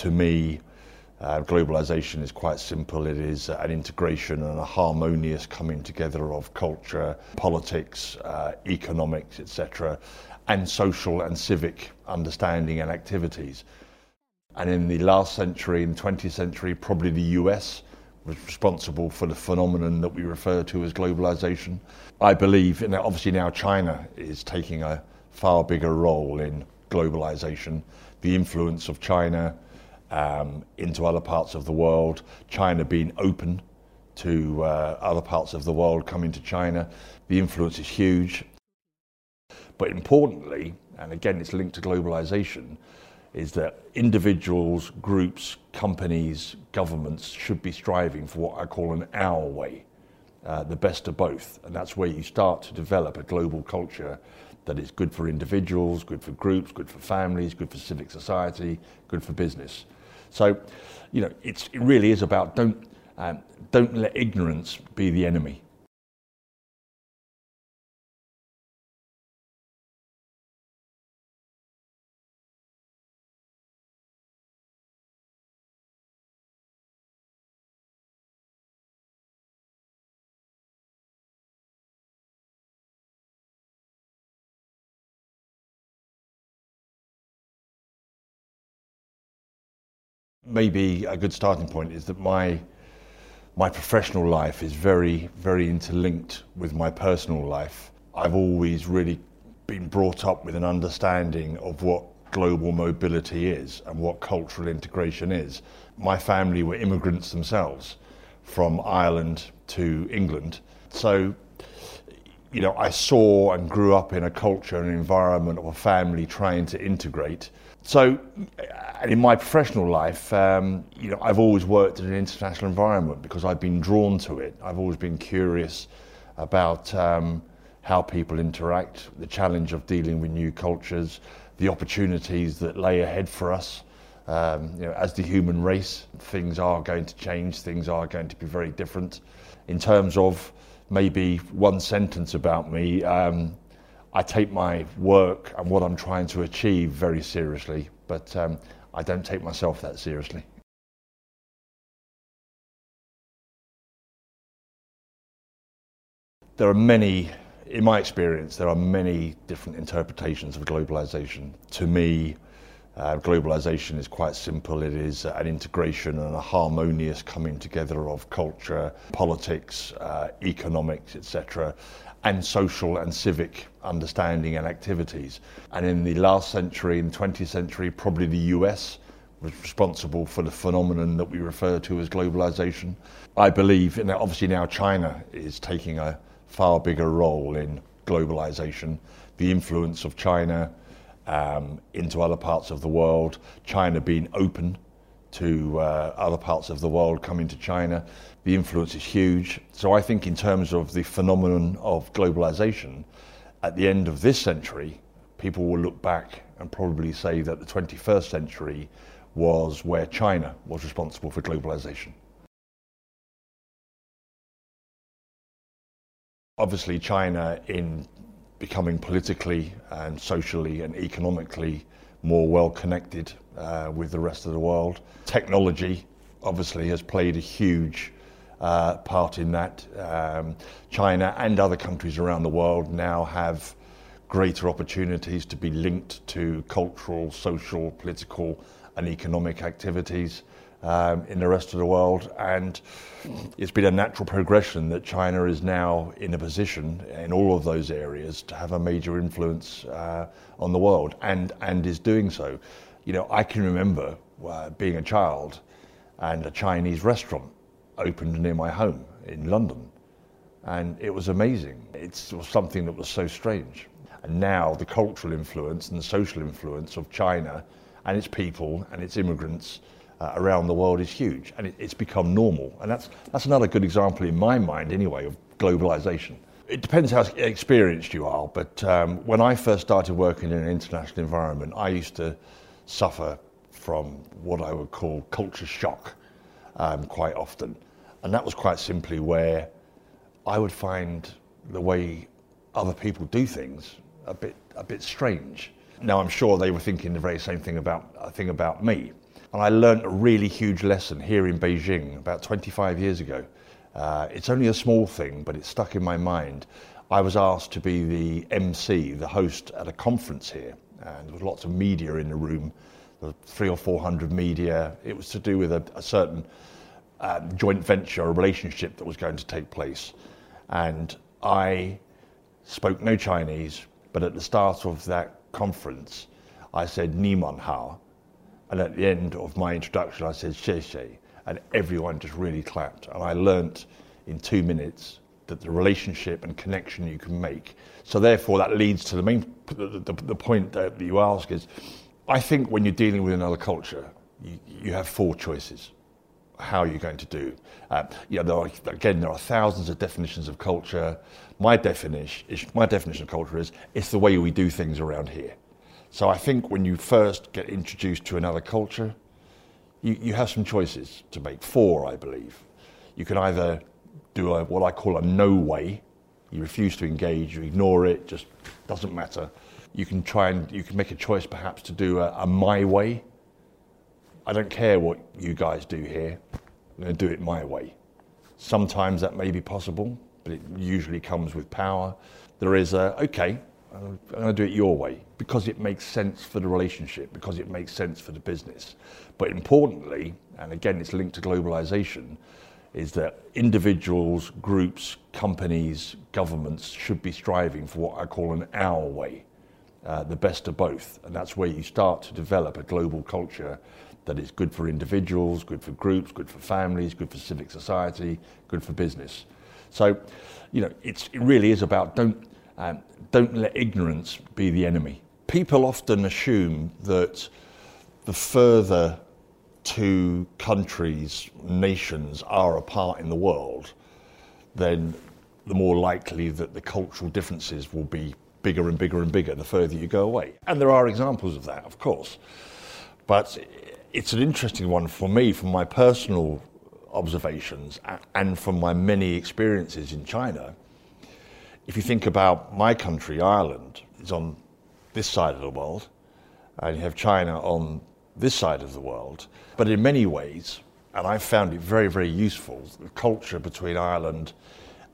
to me, uh, globalization is quite simple. It is an integration and a harmonious coming together of culture, politics, uh, economics, etc., and social and civic understanding and activities. And in the last century, in the 20th century, probably the US was responsible for the phenomenon that we refer to as globalization. I believe, and obviously now China is taking a far bigger role in globalization. The influence of China um, into other parts of the world, China being open to uh, other parts of the world coming to China. The influence is huge. But importantly, and again it's linked to globalization, is that individuals, groups, companies, governments should be striving for what I call an our way, uh, the best of both. And that's where you start to develop a global culture that is good for individuals, good for groups, good for families, good for civic society, good for business. So, you know, it really is about don't, um, don't let ignorance be the enemy. Maybe a good starting point is that my my professional life is very very interlinked with my personal life. I've always really been brought up with an understanding of what global mobility is and what cultural integration is. My family were immigrants themselves from Ireland to England. So you know, I saw and grew up in a culture and environment of a family trying to integrate. So, in my professional life, um, you know, I've always worked in an international environment because I've been drawn to it. I've always been curious about um, how people interact, the challenge of dealing with new cultures, the opportunities that lay ahead for us. Um, you know, as the human race, things are going to change. Things are going to be very different in terms of maybe one sentence about me. Um, I take my work and what I'm trying to achieve very seriously, but um, I don't take myself that seriously. There are many, in my experience, there are many different interpretations of globalization. To me, uh, globalization is quite simple. It is an integration and a harmonious coming together of culture, politics, uh, economics, etc., and social and civic understanding and activities. And in the last century, in the 20th century, probably the US was responsible for the phenomenon that we refer to as globalization. I believe, and obviously now China is taking a far bigger role in globalization. The influence of China um, into other parts of the world, China being open to uh, other parts of the world coming to China. The influence is huge. So I think in terms of the phenomenon of globalization, at the end of this century, people will look back and probably say that the 21st century was where China was responsible for globalization. Obviously, China in becoming politically and socially and economically more well connected uh, with the rest of the world. Technology obviously has played a huge uh, part in that. Um, China and other countries around the world now have greater opportunities to be linked to cultural, social, political, and economic activities um, in the rest of the world. And it's been a natural progression that China is now in a position in all of those areas to have a major influence uh, on the world and, and is doing so. You know, I can remember uh, being a child and a Chinese restaurant opened near my home in London. And it was amazing. It was something that was so strange. And now the cultural influence and the social influence of China and its people and its immigrants uh, around the world is huge, and it, it's become normal. And that's, that's another good example, in my mind anyway, of globalization. It depends how experienced you are, but um, when I first started working in an international environment, I used to suffer from what I would call culture shock um, quite often. And that was quite simply where I would find the way other people do things a bit, a bit strange. Now, I'm sure they were thinking the very same thing about, thing about me. And I learned a really huge lesson here in Beijing about 25 years ago. Uh, it's only a small thing, but it stuck in my mind. I was asked to be the MC, the host at a conference here, and there was lots of media in the room, three or four hundred media. It was to do with a, a certain uh, joint venture, a relationship that was going to take place. And I spoke no Chinese, but at the start of that conference, I said Hao. And at the end of my introduction, I said Xie And everyone just really clapped. And I learnt in two minutes that the relationship and connection you can make. So therefore, that leads to the main the, the, the point that you ask is, I think when you're dealing with another culture, you, you have four choices how you're going to do. Uh, you know, there are, again, there are thousands of definitions of culture. My definition, is, my definition of culture is it's the way we do things around here. So I think when you first get introduced to another culture, you, you have some choices to make. Four, I believe. You can either do a, what I call a no way. You refuse to engage, you ignore it, just doesn't matter. You can try and you can make a choice perhaps to do a, a my way I don't care what you guys do here, I'm going to do it my way. Sometimes that may be possible, but it usually comes with power. There is a, okay, I'm going to do it your way because it makes sense for the relationship, because it makes sense for the business. But importantly, and again, it's linked to globalization, is that individuals, groups, companies, governments should be striving for what I call an our way, uh, the best of both. And that's where you start to develop a global culture that is good for individuals, good for groups, good for families, good for civic society, good for business. So, you know, it really is about don't, um, don't let ignorance be the enemy. People often assume that the further two countries, nations are apart in the world, then the more likely that the cultural differences will be bigger and bigger and bigger the further you go away. And there are examples of that, of course. But it's an interesting one for me from my personal observations and from my many experiences in China. If you think about my country, Ireland, is on this side of the world, and you have China on this side of the world. But in many ways, and I found it very, very useful, the culture between Ireland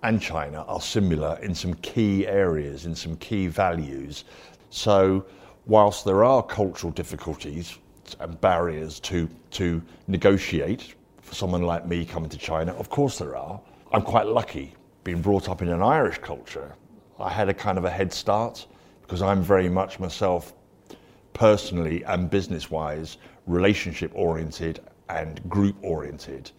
and China are similar in some key areas, in some key values. So, whilst there are cultural difficulties, and barriers to, to negotiate for someone like me coming to China? Of course there are. I'm quite lucky being brought up in an Irish culture. I had a kind of a head start because I'm very much myself personally and business wise relationship oriented and group oriented.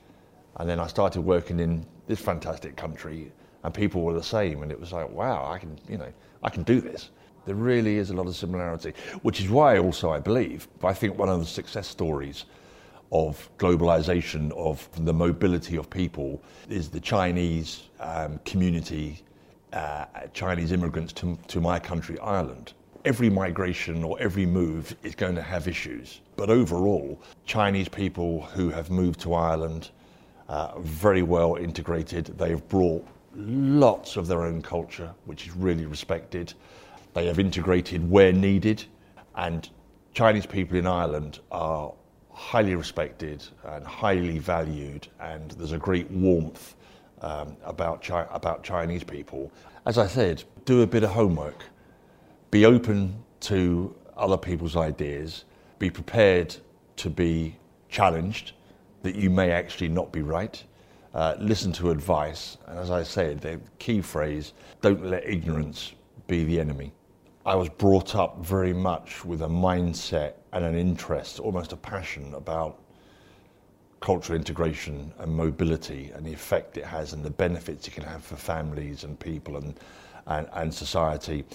And then I started working in this fantastic country and people were the same and it was like, wow, I can, you know, I can do this. There really is a lot of similarity, which is why also I believe, I think one of the success stories of globalization, of the mobility of people, is the Chinese um, community, uh, Chinese immigrants to, to my country, Ireland. Every migration or every move is going to have issues. But overall, Chinese people who have moved to Ireland uh, very well integrated. They've brought lots of their own culture, which is really respected. They have integrated where needed, and Chinese people in Ireland are highly respected and highly valued, and there's a great warmth um, about, Chi- about Chinese people. As I said, do a bit of homework, be open to other people's ideas, be prepared to be challenged, that you may actually not be right. Uh, listen to advice, and as I said, the key phrase don't let ignorance be the enemy. I was brought up very much with a mindset and an interest, almost a passion about cultural integration and mobility and the effect it has and the benefits it can have for families and people and, and, and society.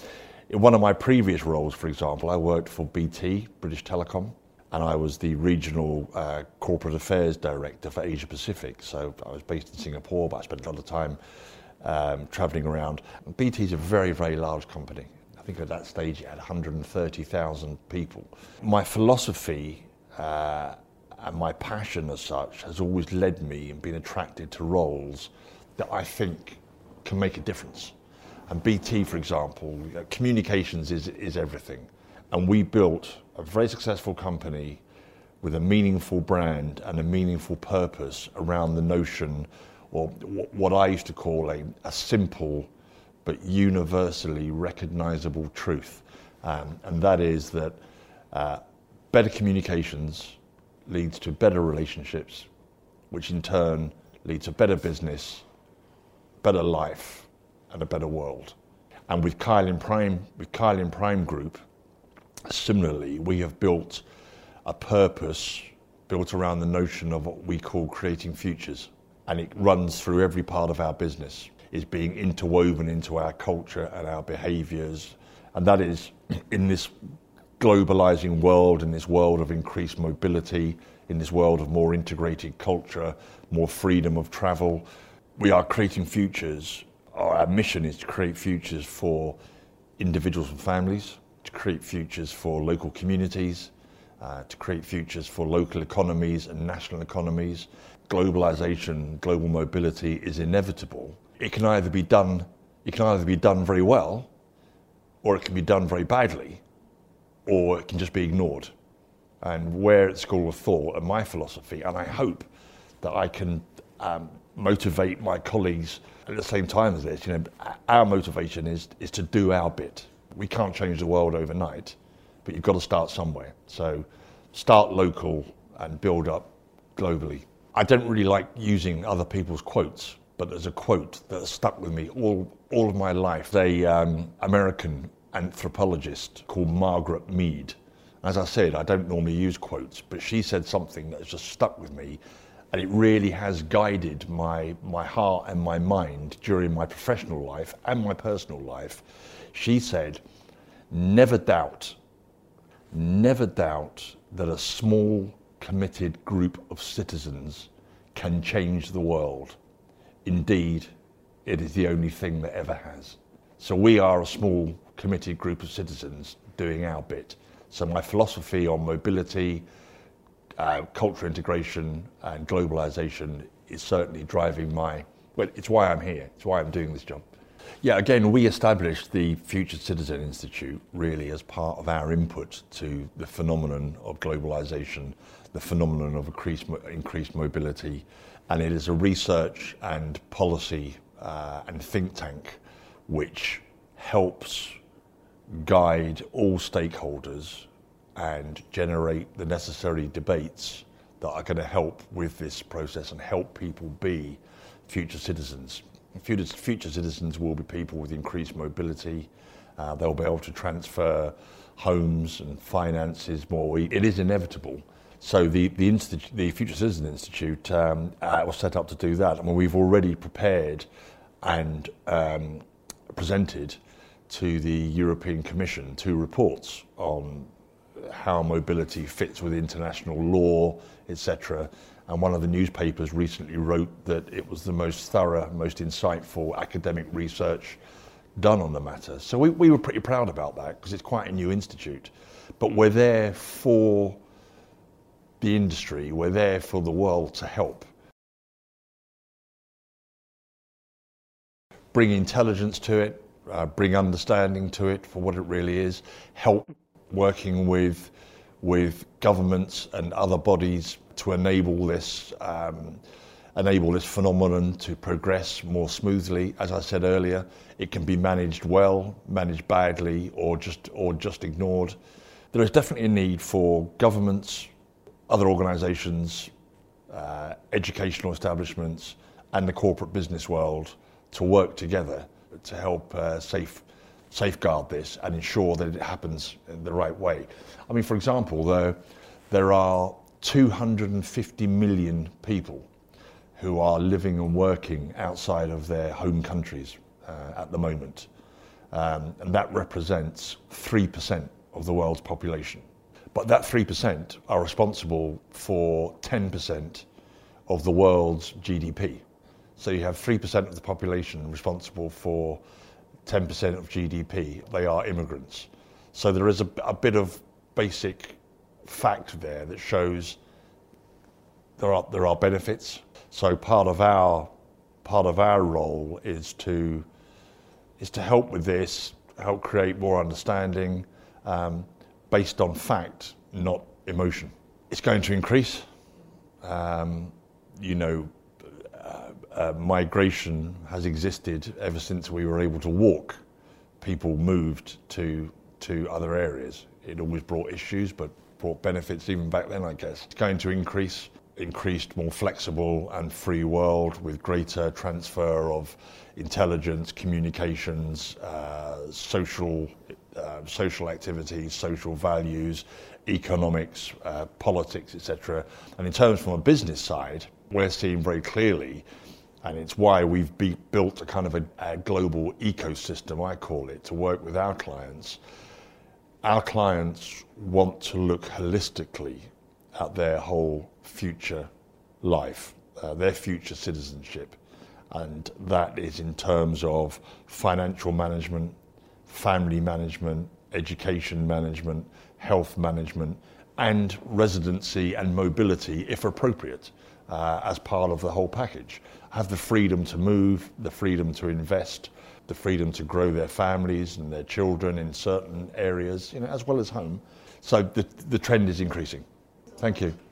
In one of my previous roles, for example, I worked for BT, British Telecom, and I was the regional uh, corporate affairs director for Asia Pacific. So I was based in Singapore, but I spent a lot of time um, traveling around. BT is a very, very large company. I think at that stage it had 130,000 people. My philosophy uh, and my passion as such has always led me and been attracted to roles that I think can make a difference. And BT, for example, communications is, is everything. And we built a very successful company with a meaningful brand and a meaningful purpose around the notion, or what I used to call a, a simple but universally recognizable truth. Um, and that is that uh, better communications leads to better relationships, which in turn leads to better business, better life, and a better world. And with Kylin Prime, with Kylin Prime Group, similarly, we have built a purpose built around the notion of what we call creating futures. And it runs through every part of our business, is being interwoven into our culture and our behaviours. And that is in this globalizing world, in this world of increased mobility, in this world of more integrated culture, more freedom of travel. We are creating futures. Our mission is to create futures for individuals and families, to create futures for local communities, uh, to create futures for local economies and national economies. Globalization, global mobility is inevitable. It can either be done, it can either be done very well, or it can be done very badly, or it can just be ignored. And where at School of Thought and my philosophy, and I hope that I can um, motivate my colleagues at the same time as this, you know, our motivation is, is to do our bit. We can't change the world overnight but you've got to start somewhere. So start local and build up globally. I don't really like using other people's quotes, but there's a quote that stuck with me all, all of my life. A um, American anthropologist called Margaret Mead. As I said, I don't normally use quotes, but she said something that's just stuck with me, and it really has guided my, my heart and my mind during my professional life and my personal life. She said, Never doubt never doubt that a small, committed group of citizens can change the world. Indeed, it is the only thing that ever has. So we are a small, committed group of citizens doing our bit. So my philosophy on mobility, uh, cultural integration, and globalization is certainly driving my. Well, it's why I'm here. It's why I'm doing this job. Yeah, again, we established the Future Citizen Institute really as part of our input to the phenomenon of globalization, the phenomenon of increased, increased mobility, and it is a research and policy uh, and think tank which helps guide all stakeholders and generate the necessary debates that are going to help with this process and help people be future citizens. Future, citizens will be people with increased mobility. Uh, they'll be able to transfer homes and finances more. It is inevitable. So the, the, the Future Citizen Institute um, uh, was set up to do that. I mean, we've already prepared and um, presented to the European Commission two reports on how mobility fits with international law, etc. And one of the newspapers recently wrote that it was the most thorough, most insightful academic research done on the matter. So we, we were pretty proud about that because it's quite a new institute. But we're there for the industry, we're there for the world to help. Bring intelligence to it, uh, bring understanding to it for what it really is, help working with, with governments and other bodies to enable this, um, enable this phenomenon to progress more smoothly. As I said earlier, it can be managed well, managed badly, or just, or just ignored. There is definitely a need for governments, other organisations, uh, educational establishments, and the corporate business world to work together to help uh, safe safeguard this and ensure that it happens in the right way. I mean, for example, there, there are 250 million people who are living and working outside of their home countries uh, at the moment. Um, and that represents 3% of the world's population. But that 3% are responsible for 10% of the world's GDP. So you have 3% of the population responsible for 10% of GDP, they are immigrants. So there is a, a bit of basic fact there that shows there are, there are benefits. So part of our, part of our role is to, is to help with this, help create more understanding um, based on fact, not emotion. It's going to increase. Um, you know, uh, uh, migration has existed ever since we were able to walk. People moved to to other areas. It always brought issues, but brought benefits even back then, I guess. It's going to increase increased, more flexible and free world with greater transfer of intelligence, communications, uh, social, uh, social activities, social values, economics, uh, politics, etc. And in terms from a business side, we're seeing very clearly, and it's why we've be, built a kind of a, a global ecosystem, I call it, to work with our clients. Our clients want to look holistically at their whole future life, uh, their future citizenship. And that is in terms of financial management, family management, education management, health management, and residency and mobility, if appropriate, uh, as part of the whole package. Have the freedom to move, the freedom to invest, the freedom to grow their families and their children in certain areas, you know, as well as home. So the, the trend is increasing. Thank you.